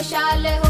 खुशहाल हो